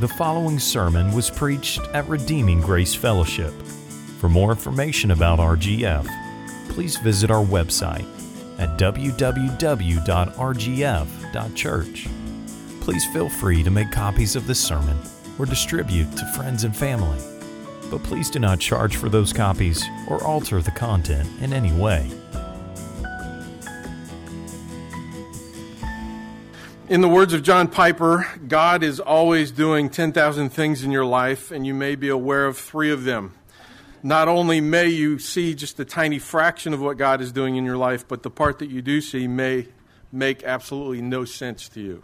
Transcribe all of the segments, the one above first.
The following sermon was preached at Redeeming Grace Fellowship. For more information about RGF, please visit our website at www.rgf.church. Please feel free to make copies of this sermon or distribute to friends and family. But please do not charge for those copies or alter the content in any way. In the words of John Piper, God is always doing 10,000 things in your life, and you may be aware of three of them. Not only may you see just a tiny fraction of what God is doing in your life, but the part that you do see may make absolutely no sense to you.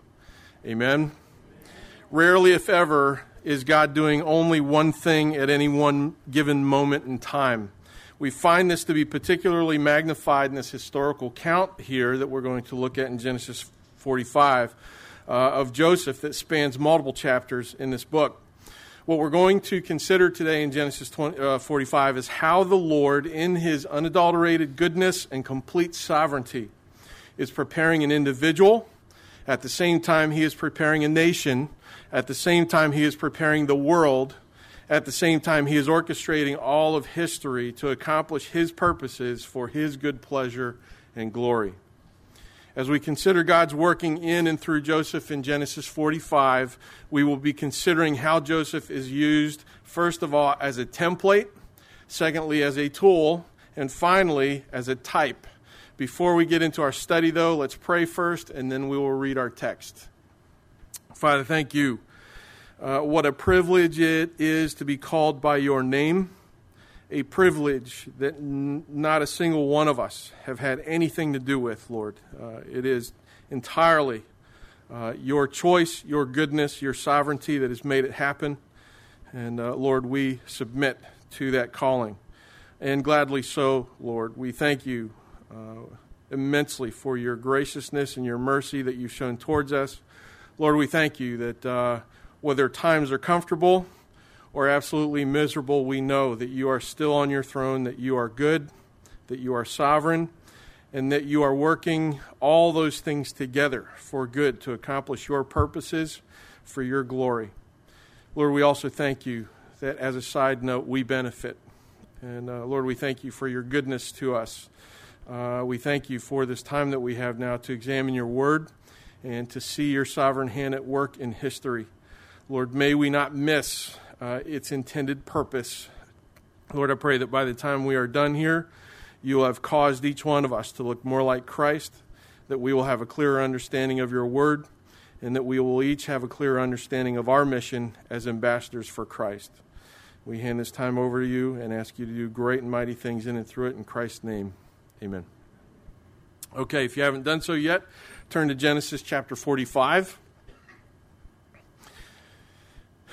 Amen? Rarely, if ever, is God doing only one thing at any one given moment in time. We find this to be particularly magnified in this historical count here that we're going to look at in Genesis 45 uh, of Joseph that spans multiple chapters in this book. What we're going to consider today in Genesis 20, uh, 45 is how the Lord, in his unadulterated goodness and complete sovereignty, is preparing an individual. At the same time, he is preparing a nation. At the same time, he is preparing the world. At the same time, he is orchestrating all of history to accomplish his purposes for his good pleasure and glory. As we consider God's working in and through Joseph in Genesis 45, we will be considering how Joseph is used, first of all, as a template, secondly, as a tool, and finally, as a type. Before we get into our study, though, let's pray first, and then we will read our text. Father, thank you. Uh, what a privilege it is to be called by your name a privilege that n- not a single one of us have had anything to do with, Lord. Uh, it is entirely uh, your choice, your goodness, your sovereignty that has made it happen. And uh, Lord, we submit to that calling. And gladly so, Lord. We thank you uh, immensely for your graciousness and your mercy that you've shown towards us. Lord, we thank you that uh, whether times are comfortable, or absolutely miserable, we know that you are still on your throne, that you are good, that you are sovereign, and that you are working all those things together for good to accomplish your purposes for your glory. Lord, we also thank you that as a side note, we benefit. And uh, Lord, we thank you for your goodness to us. Uh, we thank you for this time that we have now to examine your word and to see your sovereign hand at work in history. Lord, may we not miss uh, its intended purpose. Lord, I pray that by the time we are done here, you have caused each one of us to look more like Christ, that we will have a clearer understanding of your word, and that we will each have a clearer understanding of our mission as ambassadors for Christ. We hand this time over to you and ask you to do great and mighty things in and through it. In Christ's name, amen. Okay, if you haven't done so yet, turn to Genesis chapter 45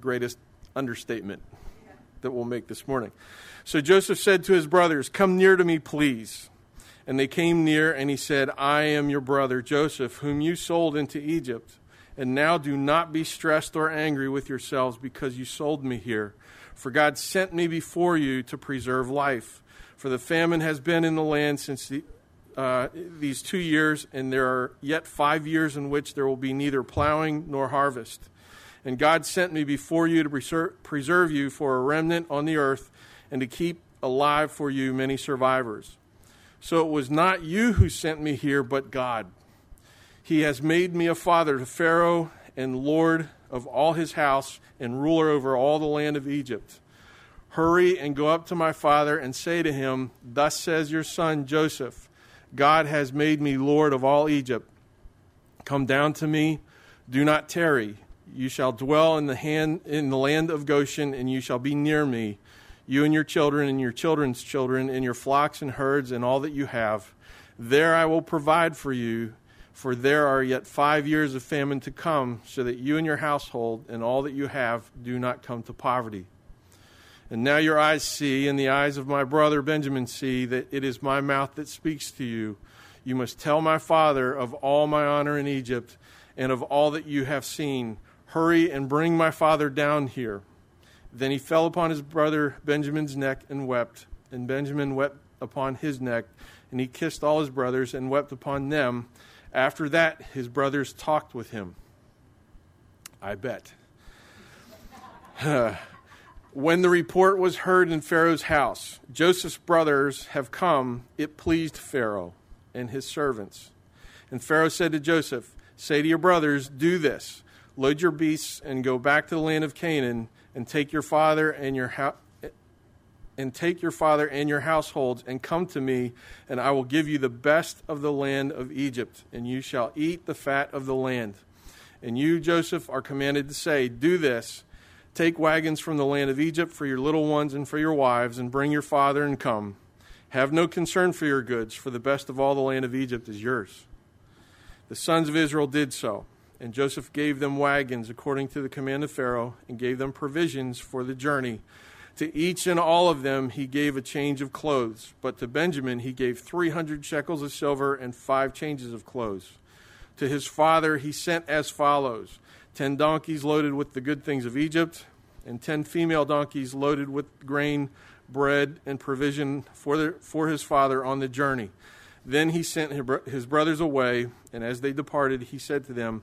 greatest understatement that we'll make this morning. So Joseph said to his brothers, Come near to me, please. And they came near, and he said, I am your brother Joseph, whom you sold into Egypt. And now do not be stressed or angry with yourselves because you sold me here. For God sent me before you to preserve life. For the famine has been in the land since the, uh, these two years, and there are yet five years in which there will be neither plowing nor harvest. And God sent me before you to preserve you for a remnant on the earth and to keep alive for you many survivors. So it was not you who sent me here, but God. He has made me a father to Pharaoh and Lord of all his house and ruler over all the land of Egypt. Hurry and go up to my father and say to him, Thus says your son Joseph, God has made me Lord of all Egypt. Come down to me, do not tarry you shall dwell in the, hand, in the land of Goshen, and you shall be near me, you and your children, and your children's children, and your flocks and herds, and all that you have. There I will provide for you For there are yet five years of famine to come, so that you and your household and all that you have do not come to poverty. And now your eyes see, and the eyes of my brother Benjamin see, that it is my mouth that speaks to you. You must tell my father of all my honor in Egypt and of all that you have seen. Hurry and bring my father down here. Then he fell upon his brother Benjamin's neck and wept, and Benjamin wept upon his neck, and he kissed all his brothers and wept upon them. After that, his brothers talked with him. I bet. when the report was heard in Pharaoh's house, Joseph's brothers have come, it pleased Pharaoh and his servants. And Pharaoh said to Joseph, Say to your brothers, Do this load your beasts and go back to the land of Canaan and take your father and your house and take your father and your households and come to me, and I will give you the best of the land of Egypt, and you shall eat the fat of the land. And you, Joseph, are commanded to say, Do this take wagons from the land of Egypt for your little ones and for your wives, and bring your father and come. Have no concern for your goods, for the best of all the land of Egypt is yours. The sons of Israel did so, and Joseph gave them wagons according to the command of Pharaoh, and gave them provisions for the journey to each and all of them he gave a change of clothes, but to Benjamin he gave 300 shekels of silver and five changes of clothes. To his father he sent as follows ten donkeys loaded with the good things of Egypt, and ten female donkeys loaded with grain, bread, and provision for, the, for his father on the journey. Then he sent his brothers away, and as they departed, he said to them,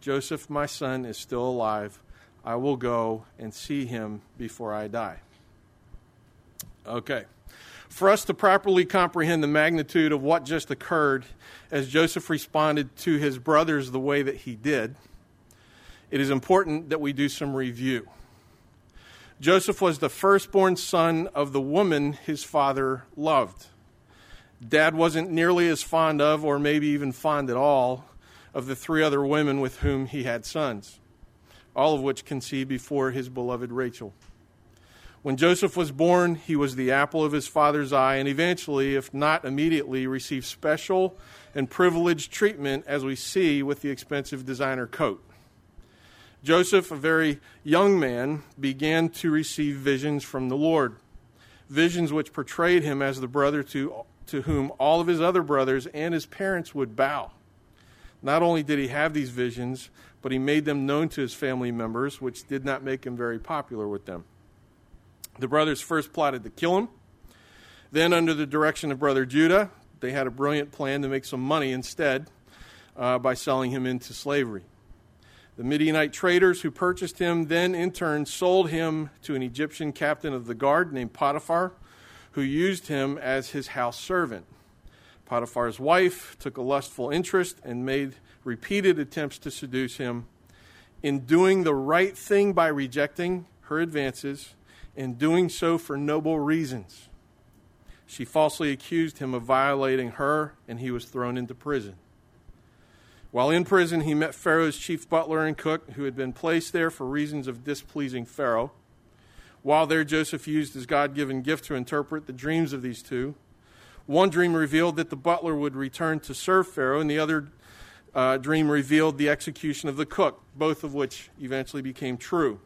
Joseph, my son, is still alive. I will go and see him before I die. Okay. For us to properly comprehend the magnitude of what just occurred as Joseph responded to his brothers the way that he did, it is important that we do some review. Joseph was the firstborn son of the woman his father loved. Dad wasn't nearly as fond of, or maybe even fond at all, of the three other women with whom he had sons all of which conceived before his beloved Rachel. When Joseph was born, he was the apple of his father's eye, and eventually, if not immediately, received special and privileged treatment, as we see with the expensive designer coat. Joseph, a very young man, began to receive visions from the Lord, visions which portrayed him as the brother to, to whom all of his other brothers and his parents would bow. Not only did he have these visions, but he made them known to his family members, which did not make him very popular with them. The brothers first plotted to kill him. Then, under the direction of brother Judah, they had a brilliant plan to make some money instead uh, by selling him into slavery. The Midianite traders who purchased him then, in turn, sold him to an Egyptian captain of the guard named Potiphar, who used him as his house servant. Potiphar's wife took a lustful interest and made repeated attempts to seduce him. In doing the right thing by rejecting her advances and doing so for noble reasons, she falsely accused him of violating her, and he was thrown into prison. While in prison, he met Pharaoh's chief butler and cook, who had been placed there for reasons of displeasing Pharaoh. While there, Joseph used his God given gift to interpret the dreams of these two. One dream revealed that the butler would return to serve Pharaoh, and the other uh, dream revealed the execution of the cook, both of which eventually became true.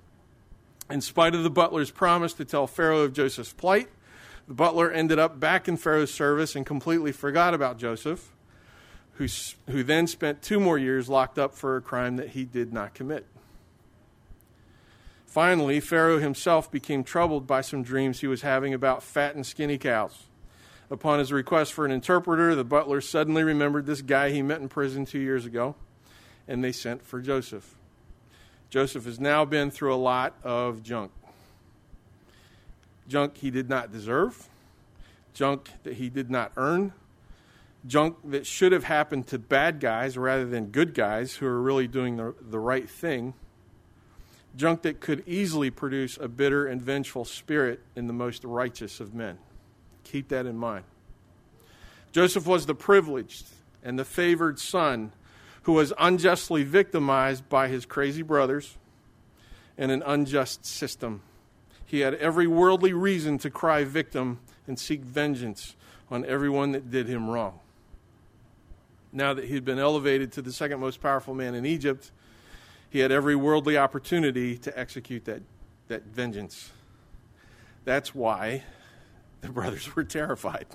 In spite of the butler's promise to tell Pharaoh of Joseph's plight, the butler ended up back in Pharaoh's service and completely forgot about Joseph, who, who then spent two more years locked up for a crime that he did not commit. Finally, Pharaoh himself became troubled by some dreams he was having about fat and skinny cows. Upon his request for an interpreter, the butler suddenly remembered this guy he met in prison two years ago, and they sent for Joseph. Joseph has now been through a lot of junk. Junk he did not deserve, junk that he did not earn, junk that should have happened to bad guys rather than good guys who are really doing the, the right thing, junk that could easily produce a bitter and vengeful spirit in the most righteous of men. Keep that in mind. Joseph was the privileged and the favored son who was unjustly victimized by his crazy brothers and an unjust system. He had every worldly reason to cry victim and seek vengeance on everyone that did him wrong. Now that he had been elevated to the second most powerful man in Egypt, he had every worldly opportunity to execute that, that vengeance. That's why the brothers were terrified.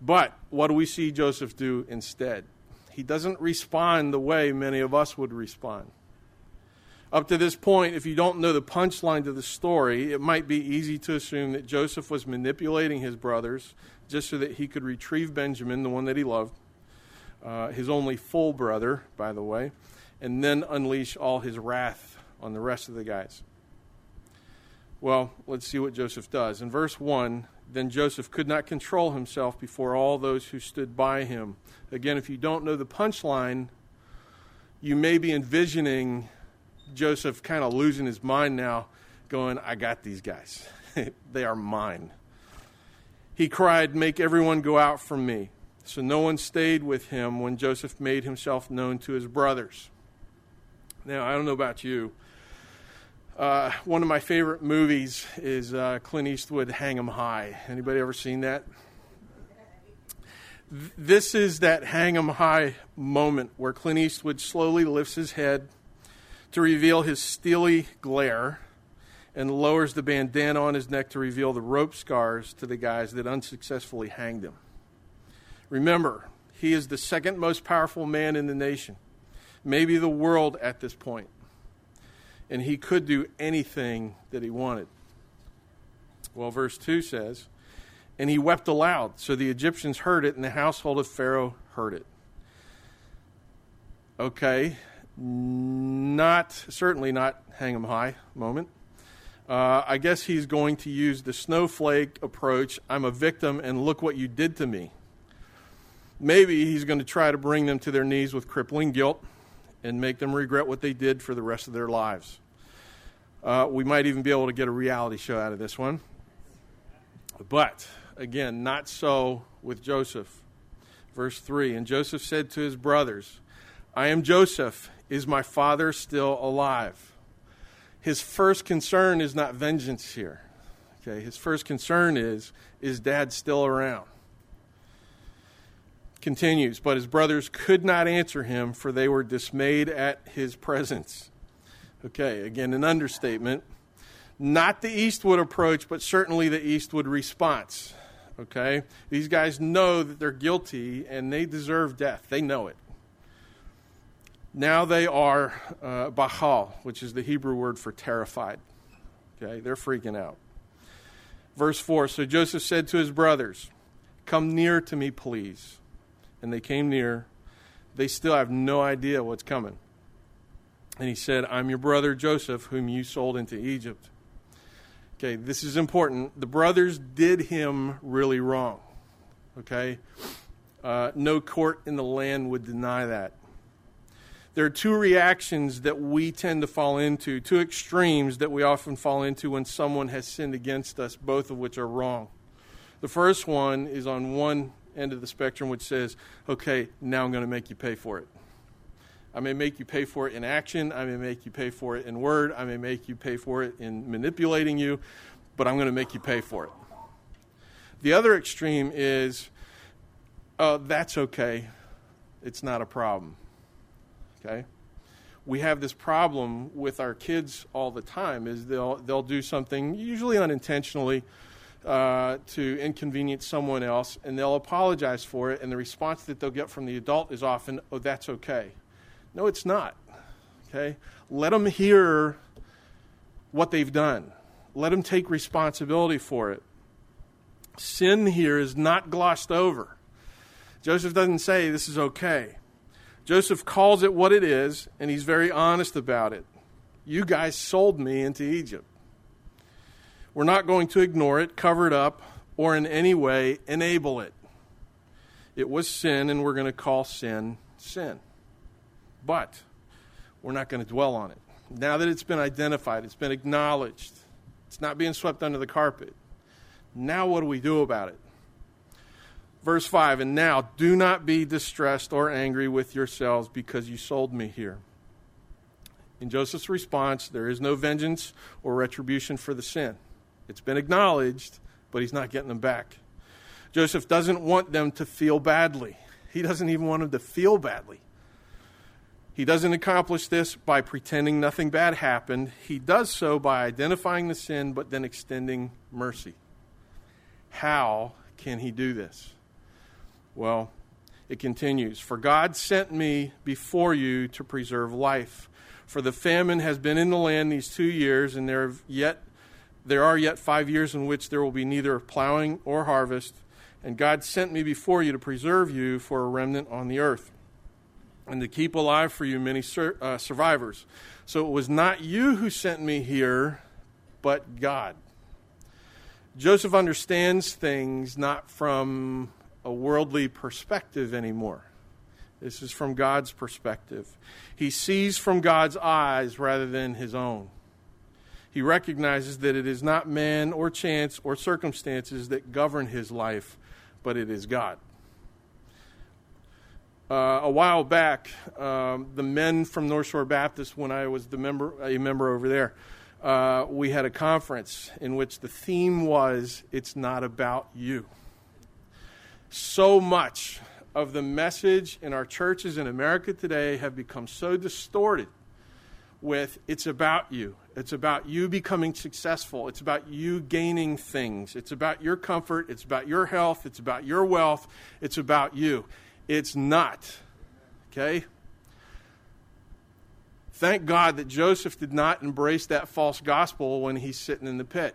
But what do we see Joseph do instead? He doesn't respond the way many of us would respond. Up to this point, if you don't know the punchline to the story, it might be easy to assume that Joseph was manipulating his brothers just so that he could retrieve Benjamin, the one that he loved, uh, his only full brother, by the way, and then unleash all his wrath on the rest of the guys. Well, let's see what Joseph does. In verse 1, then Joseph could not control himself before all those who stood by him. Again, if you don't know the punchline, you may be envisioning Joseph kind of losing his mind now, going, I got these guys. they are mine. He cried, Make everyone go out from me. So no one stayed with him when Joseph made himself known to his brothers. Now, I don't know about you. Uh, one of my favorite movies is uh, Clint Eastwood Hang 'em High. Anybody ever seen that? This is that Hang 'em High moment where Clint Eastwood slowly lifts his head to reveal his steely glare and lowers the bandana on his neck to reveal the rope scars to the guys that unsuccessfully hanged him. Remember, he is the second most powerful man in the nation, maybe the world at this point. And he could do anything that he wanted. Well, verse 2 says, And he wept aloud, so the Egyptians heard it, and the household of Pharaoh heard it. Okay, not, certainly not hang him high moment. Uh, I guess he's going to use the snowflake approach. I'm a victim, and look what you did to me. Maybe he's going to try to bring them to their knees with crippling guilt and make them regret what they did for the rest of their lives. Uh, we might even be able to get a reality show out of this one. But, again, not so with Joseph. Verse 3 And Joseph said to his brothers, I am Joseph. Is my father still alive? His first concern is not vengeance here. Okay, his first concern is, is dad still around? Continues, but his brothers could not answer him, for they were dismayed at his presence. Okay, again, an understatement. Not the Eastwood approach, but certainly the Eastwood response. Okay? These guys know that they're guilty and they deserve death. They know it. Now they are uh, bahal, which is the Hebrew word for terrified. Okay? They're freaking out. Verse 4 So Joseph said to his brothers, Come near to me, please and they came near. They still have no idea what's coming. And he said, I'm your brother Joseph, whom you sold into Egypt. Okay, this is important. The brothers did him really wrong. Okay? Uh, no court in the land would deny that. There are two reactions that we tend to fall into, two extremes that we often fall into when someone has sinned against us, both of which are wrong. The first one is on one end of the spectrum, which says, okay, now I'm going to make you pay for it. I may make you pay for it in action. I may make you pay for it in word. I may make you pay for it in manipulating you, but I'm going to make you pay for it. The other extreme is, uh, that's okay. It's not a problem. Okay? We have this problem with our kids all the time is they'll, they'll do something, usually unintentionally, uh, to inconvenience someone else, and they'll apologize for it, and the response that they'll get from the adult is often, oh, that's okay. No, it's not. Okay? Let them hear what they've done, let them take responsibility for it. Sin here is not glossed over. Joseph doesn't say this is okay. Joseph calls it what it is, and he's very honest about it. You guys sold me into Egypt. We're not going to ignore it, cover it up, or in any way enable it. It was sin, and we're going to call sin sin. But we're not going to dwell on it. Now that it's been identified, it's been acknowledged, it's not being swept under the carpet. Now, what do we do about it? Verse 5 And now, do not be distressed or angry with yourselves because you sold me here. In Joseph's response, there is no vengeance or retribution for the sin. It's been acknowledged, but he's not getting them back. Joseph doesn't want them to feel badly. He doesn't even want them to feel badly. He doesn't accomplish this by pretending nothing bad happened. He does so by identifying the sin, but then extending mercy. How can he do this? Well, it continues For God sent me before you to preserve life. For the famine has been in the land these two years, and there, have yet, there are yet five years in which there will be neither plowing or harvest. And God sent me before you to preserve you for a remnant on the earth and to keep alive for you many sur- uh, survivors. So it was not you who sent me here, but God. Joseph understands things not from a worldly perspective anymore. This is from God's perspective. He sees from God's eyes rather than his own. He recognizes that it is not man or chance or circumstances that govern his life, but it is God. Uh, a while back, um, the men from North Shore Baptist, when I was the member, a member over there, uh, we had a conference in which the theme was It's Not About You. So much of the message in our churches in America today have become so distorted with it's about you. It's about you becoming successful. It's about you gaining things. It's about your comfort. It's about your health. It's about your wealth. It's about you. It's not. Okay? Thank God that Joseph did not embrace that false gospel when he's sitting in the pit.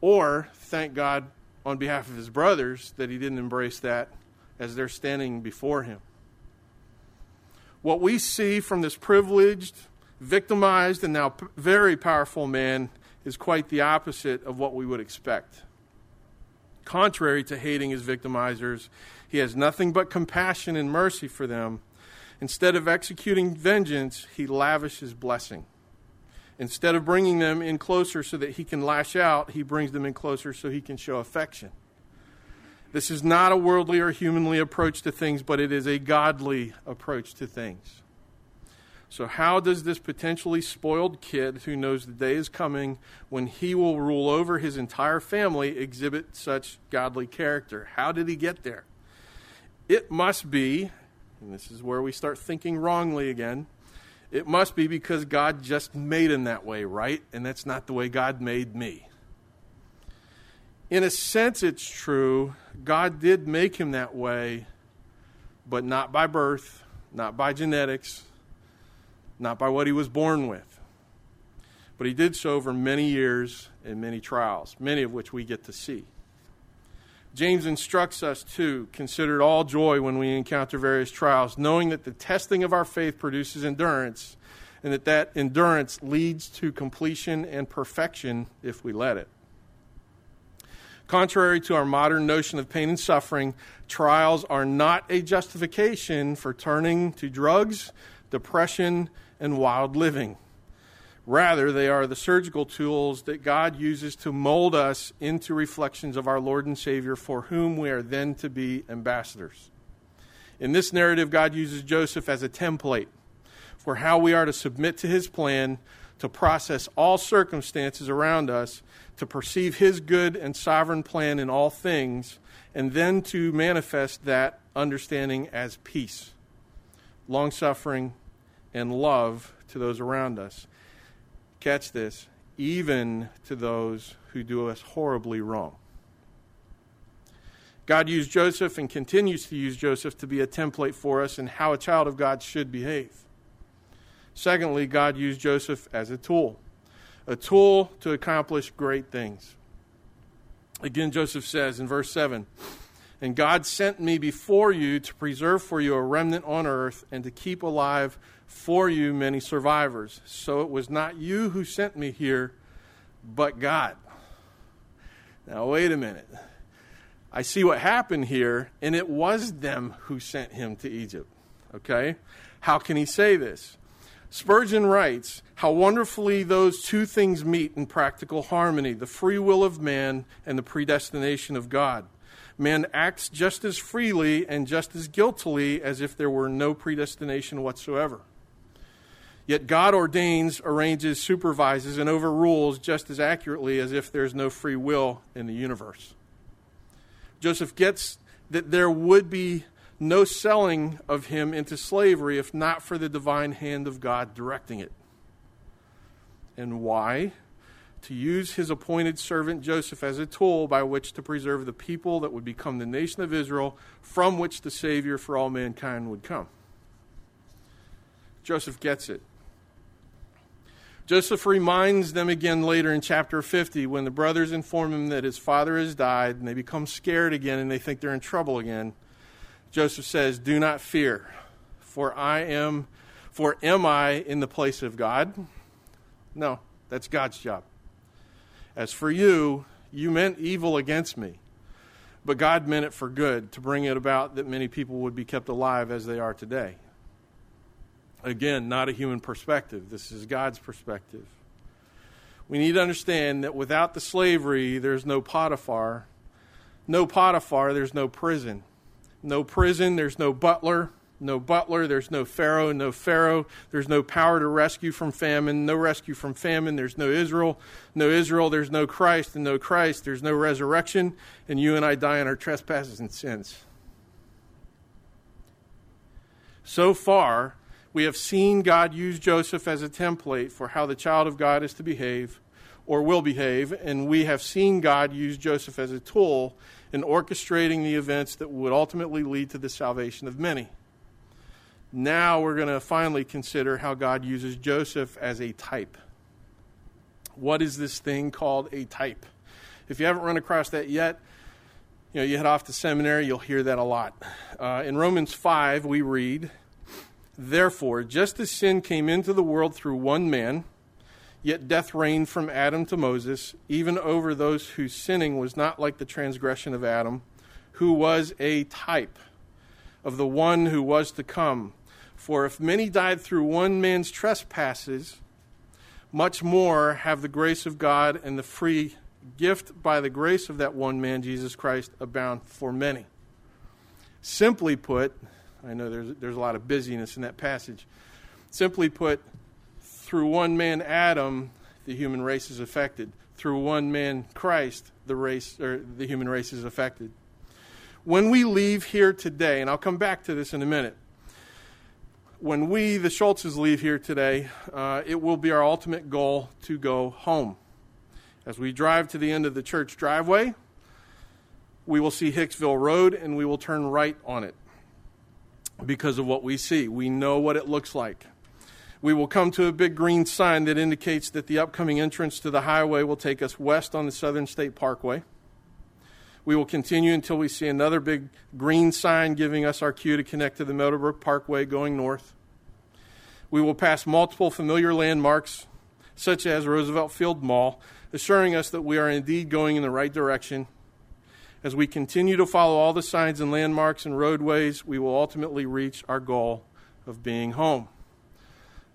Or thank God on behalf of his brothers that he didn't embrace that as they're standing before him. What we see from this privileged, victimized, and now very powerful man is quite the opposite of what we would expect. Contrary to hating his victimizers, he has nothing but compassion and mercy for them. Instead of executing vengeance, he lavishes blessing. Instead of bringing them in closer so that he can lash out, he brings them in closer so he can show affection. This is not a worldly or humanly approach to things, but it is a godly approach to things. So, how does this potentially spoiled kid who knows the day is coming when he will rule over his entire family exhibit such godly character? How did he get there? It must be, and this is where we start thinking wrongly again, it must be because God just made him that way, right? And that's not the way God made me. In a sense, it's true. God did make him that way, but not by birth, not by genetics not by what he was born with. But he did so over many years and many trials, many of which we get to see. James instructs us to consider it all joy when we encounter various trials, knowing that the testing of our faith produces endurance, and that that endurance leads to completion and perfection if we let it. Contrary to our modern notion of pain and suffering, trials are not a justification for turning to drugs, depression, and wild living. Rather, they are the surgical tools that God uses to mold us into reflections of our Lord and Savior, for whom we are then to be ambassadors. In this narrative, God uses Joseph as a template for how we are to submit to his plan, to process all circumstances around us, to perceive his good and sovereign plan in all things, and then to manifest that understanding as peace, long suffering, and love to those around us. Catch this, even to those who do us horribly wrong. God used Joseph and continues to use Joseph to be a template for us in how a child of God should behave. Secondly, God used Joseph as a tool, a tool to accomplish great things. Again, Joseph says in verse 7 And God sent me before you to preserve for you a remnant on earth and to keep alive for you many survivors. So it was not you who sent me here, but God. Now, wait a minute. I see what happened here, and it was them who sent him to Egypt. Okay? How can he say this? Spurgeon writes, How wonderfully those two things meet in practical harmony the free will of man and the predestination of God. Man acts just as freely and just as guiltily as if there were no predestination whatsoever. Yet God ordains, arranges, supervises, and overrules just as accurately as if there's no free will in the universe. Joseph gets that there would be no selling of him into slavery if not for the divine hand of God directing it. And why? To use his appointed servant Joseph as a tool by which to preserve the people that would become the nation of Israel, from which the Savior for all mankind would come. Joseph gets it. Joseph reminds them again later in chapter 50 when the brothers inform him that his father has died and they become scared again and they think they're in trouble again. Joseph says, "Do not fear, for I am for am I in the place of God?" No, that's God's job. As for you, you meant evil against me, but God meant it for good to bring it about that many people would be kept alive as they are today. Again, not a human perspective. This is God's perspective. We need to understand that without the slavery, there's no Potiphar. No Potiphar, there's no prison. No prison, there's no butler. No butler, there's no Pharaoh. No Pharaoh, there's no power to rescue from famine. No rescue from famine, there's no Israel. No Israel, there's no Christ. And no Christ, there's no resurrection. And you and I die in our trespasses and sins. So far, we have seen God use Joseph as a template for how the child of God is to behave or will behave, and we have seen God use Joseph as a tool in orchestrating the events that would ultimately lead to the salvation of many. Now we're going to finally consider how God uses Joseph as a type. What is this thing called a type? If you haven't run across that yet, you know, you head off to seminary, you'll hear that a lot. Uh, in Romans 5, we read, Therefore, just as sin came into the world through one man, yet death reigned from Adam to Moses, even over those whose sinning was not like the transgression of Adam, who was a type of the one who was to come. For if many died through one man's trespasses, much more have the grace of God and the free gift by the grace of that one man, Jesus Christ, abound for many. Simply put, I know there's, there's a lot of busyness in that passage. Simply put, through one man, Adam, the human race is affected. Through one man, Christ, the race or the human race is affected. When we leave here today, and I'll come back to this in a minute. When we, the Schultzes, leave here today, uh, it will be our ultimate goal to go home. As we drive to the end of the church driveway, we will see Hicksville Road and we will turn right on it because of what we see. We know what it looks like. We will come to a big green sign that indicates that the upcoming entrance to the highway will take us west on the Southern State Parkway. We will continue until we see another big green sign giving us our cue to connect to the Meadowbrook Parkway going north. We will pass multiple familiar landmarks, such as Roosevelt Field Mall, assuring us that we are indeed going in the right direction as we continue to follow all the signs and landmarks and roadways, we will ultimately reach our goal of being home.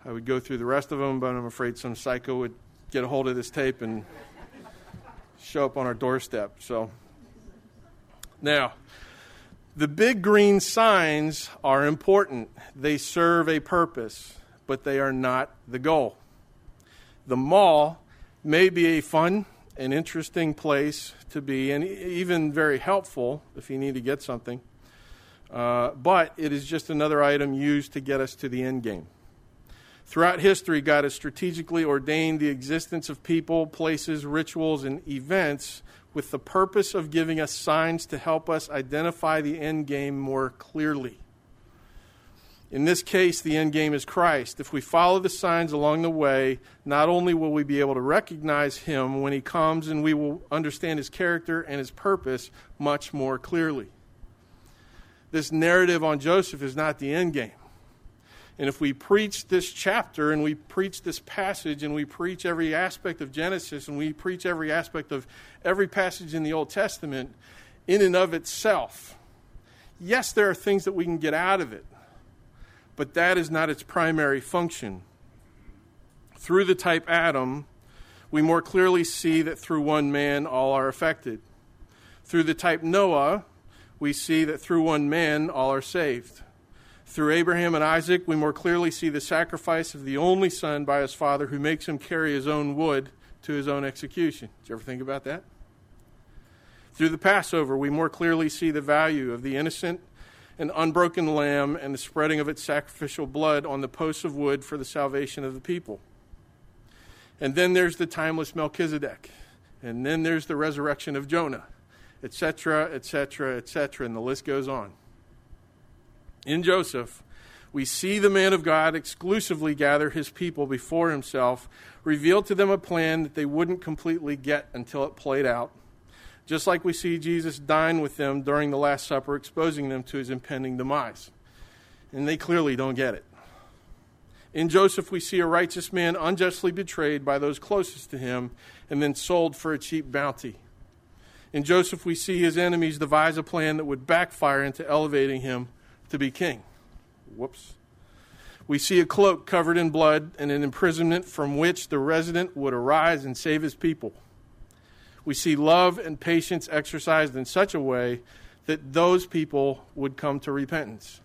I would go through the rest of them, but I'm afraid some psycho would get a hold of this tape and show up on our doorstep. So, now, the big green signs are important. They serve a purpose, but they are not the goal. The mall may be a fun and interesting place to be, and even very helpful if you need to get something. Uh, but it is just another item used to get us to the end game. Throughout history, God has strategically ordained the existence of people, places, rituals, and events with the purpose of giving us signs to help us identify the end game more clearly. In this case, the end game is Christ. If we follow the signs along the way, not only will we be able to recognize him when he comes, and we will understand his character and his purpose much more clearly. This narrative on Joseph is not the end game. And if we preach this chapter and we preach this passage and we preach every aspect of Genesis and we preach every aspect of every passage in the Old Testament, in and of itself. Yes, there are things that we can get out of it, but that is not its primary function. Through the type Adam, we more clearly see that through one man all are affected. Through the type Noah, we see that through one man all are saved. Through Abraham and Isaac, we more clearly see the sacrifice of the only son by his father who makes him carry his own wood to his own execution. Did you ever think about that? Through the Passover, we more clearly see the value of the innocent and unbroken lamb and the spreading of its sacrificial blood on the posts of wood for the salvation of the people. And then there's the timeless Melchizedek. And then there's the resurrection of Jonah, etc., etc., etc., and the list goes on. In Joseph, we see the man of God exclusively gather his people before himself, reveal to them a plan that they wouldn't completely get until it played out. Just like we see Jesus dine with them during the Last Supper, exposing them to his impending demise. And they clearly don't get it. In Joseph, we see a righteous man unjustly betrayed by those closest to him and then sold for a cheap bounty. In Joseph, we see his enemies devise a plan that would backfire into elevating him to be king. Whoops. We see a cloak covered in blood and an imprisonment from which the resident would arise and save his people. We see love and patience exercised in such a way that those people would come to repentance.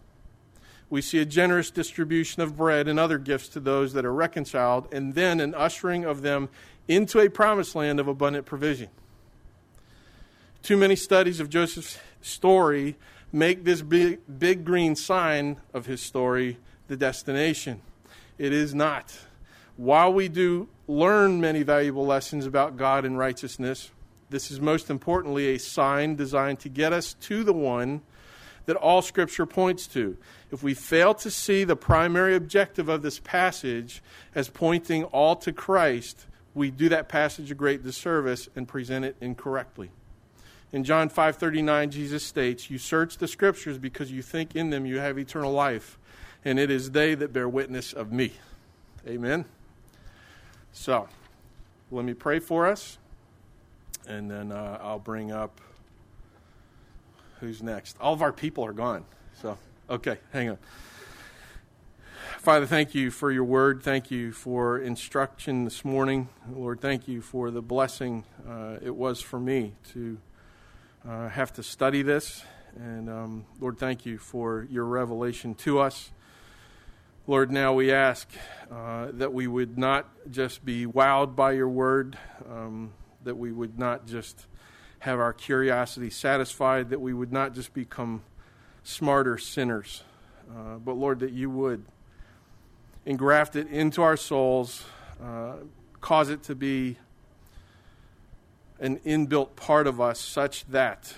We see a generous distribution of bread and other gifts to those that are reconciled, and then an ushering of them into a promised land of abundant provision. Too many studies of Joseph's story make this big, big green sign of his story the destination. It is not. While we do learn many valuable lessons about God and righteousness, this is most importantly a sign designed to get us to the one that all Scripture points to. If we fail to see the primary objective of this passage as pointing all to Christ, we do that passage a great disservice and present it incorrectly. In John 5:39 Jesus states, "You search the scriptures because you think in them you have eternal life, and it is they that bear witness of me." Amen. So, let me pray for us, and then uh, I'll bring up Who's next? All of our people are gone. So, okay, hang on. Father, thank you for your word. Thank you for instruction this morning. Lord, thank you for the blessing uh, it was for me to uh, have to study this. And um, Lord, thank you for your revelation to us. Lord, now we ask uh, that we would not just be wowed by your word, um, that we would not just have our curiosity satisfied, that we would not just become smarter sinners, uh, but Lord, that you would engraft it into our souls, uh, cause it to be an inbuilt part of us such that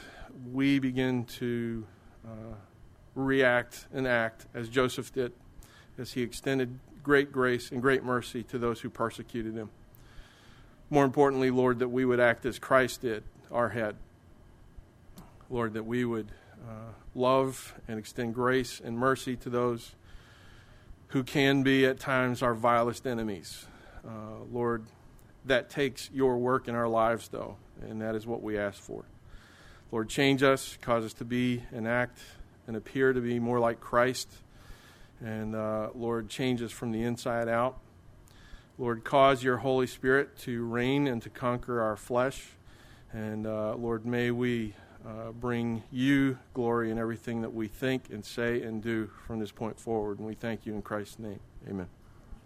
we begin to uh, react and act as Joseph did, as he extended great grace and great mercy to those who persecuted him. More importantly, Lord, that we would act as Christ did, our head. Lord, that we would uh, love and extend grace and mercy to those who can be at times our vilest enemies. Uh, Lord, that takes your work in our lives, though, and that is what we ask for. Lord, change us, cause us to be and act and appear to be more like Christ. And uh, Lord, change us from the inside out. Lord, cause your Holy Spirit to reign and to conquer our flesh. And uh, Lord, may we uh, bring you glory in everything that we think and say and do from this point forward. And we thank you in Christ's name. Amen.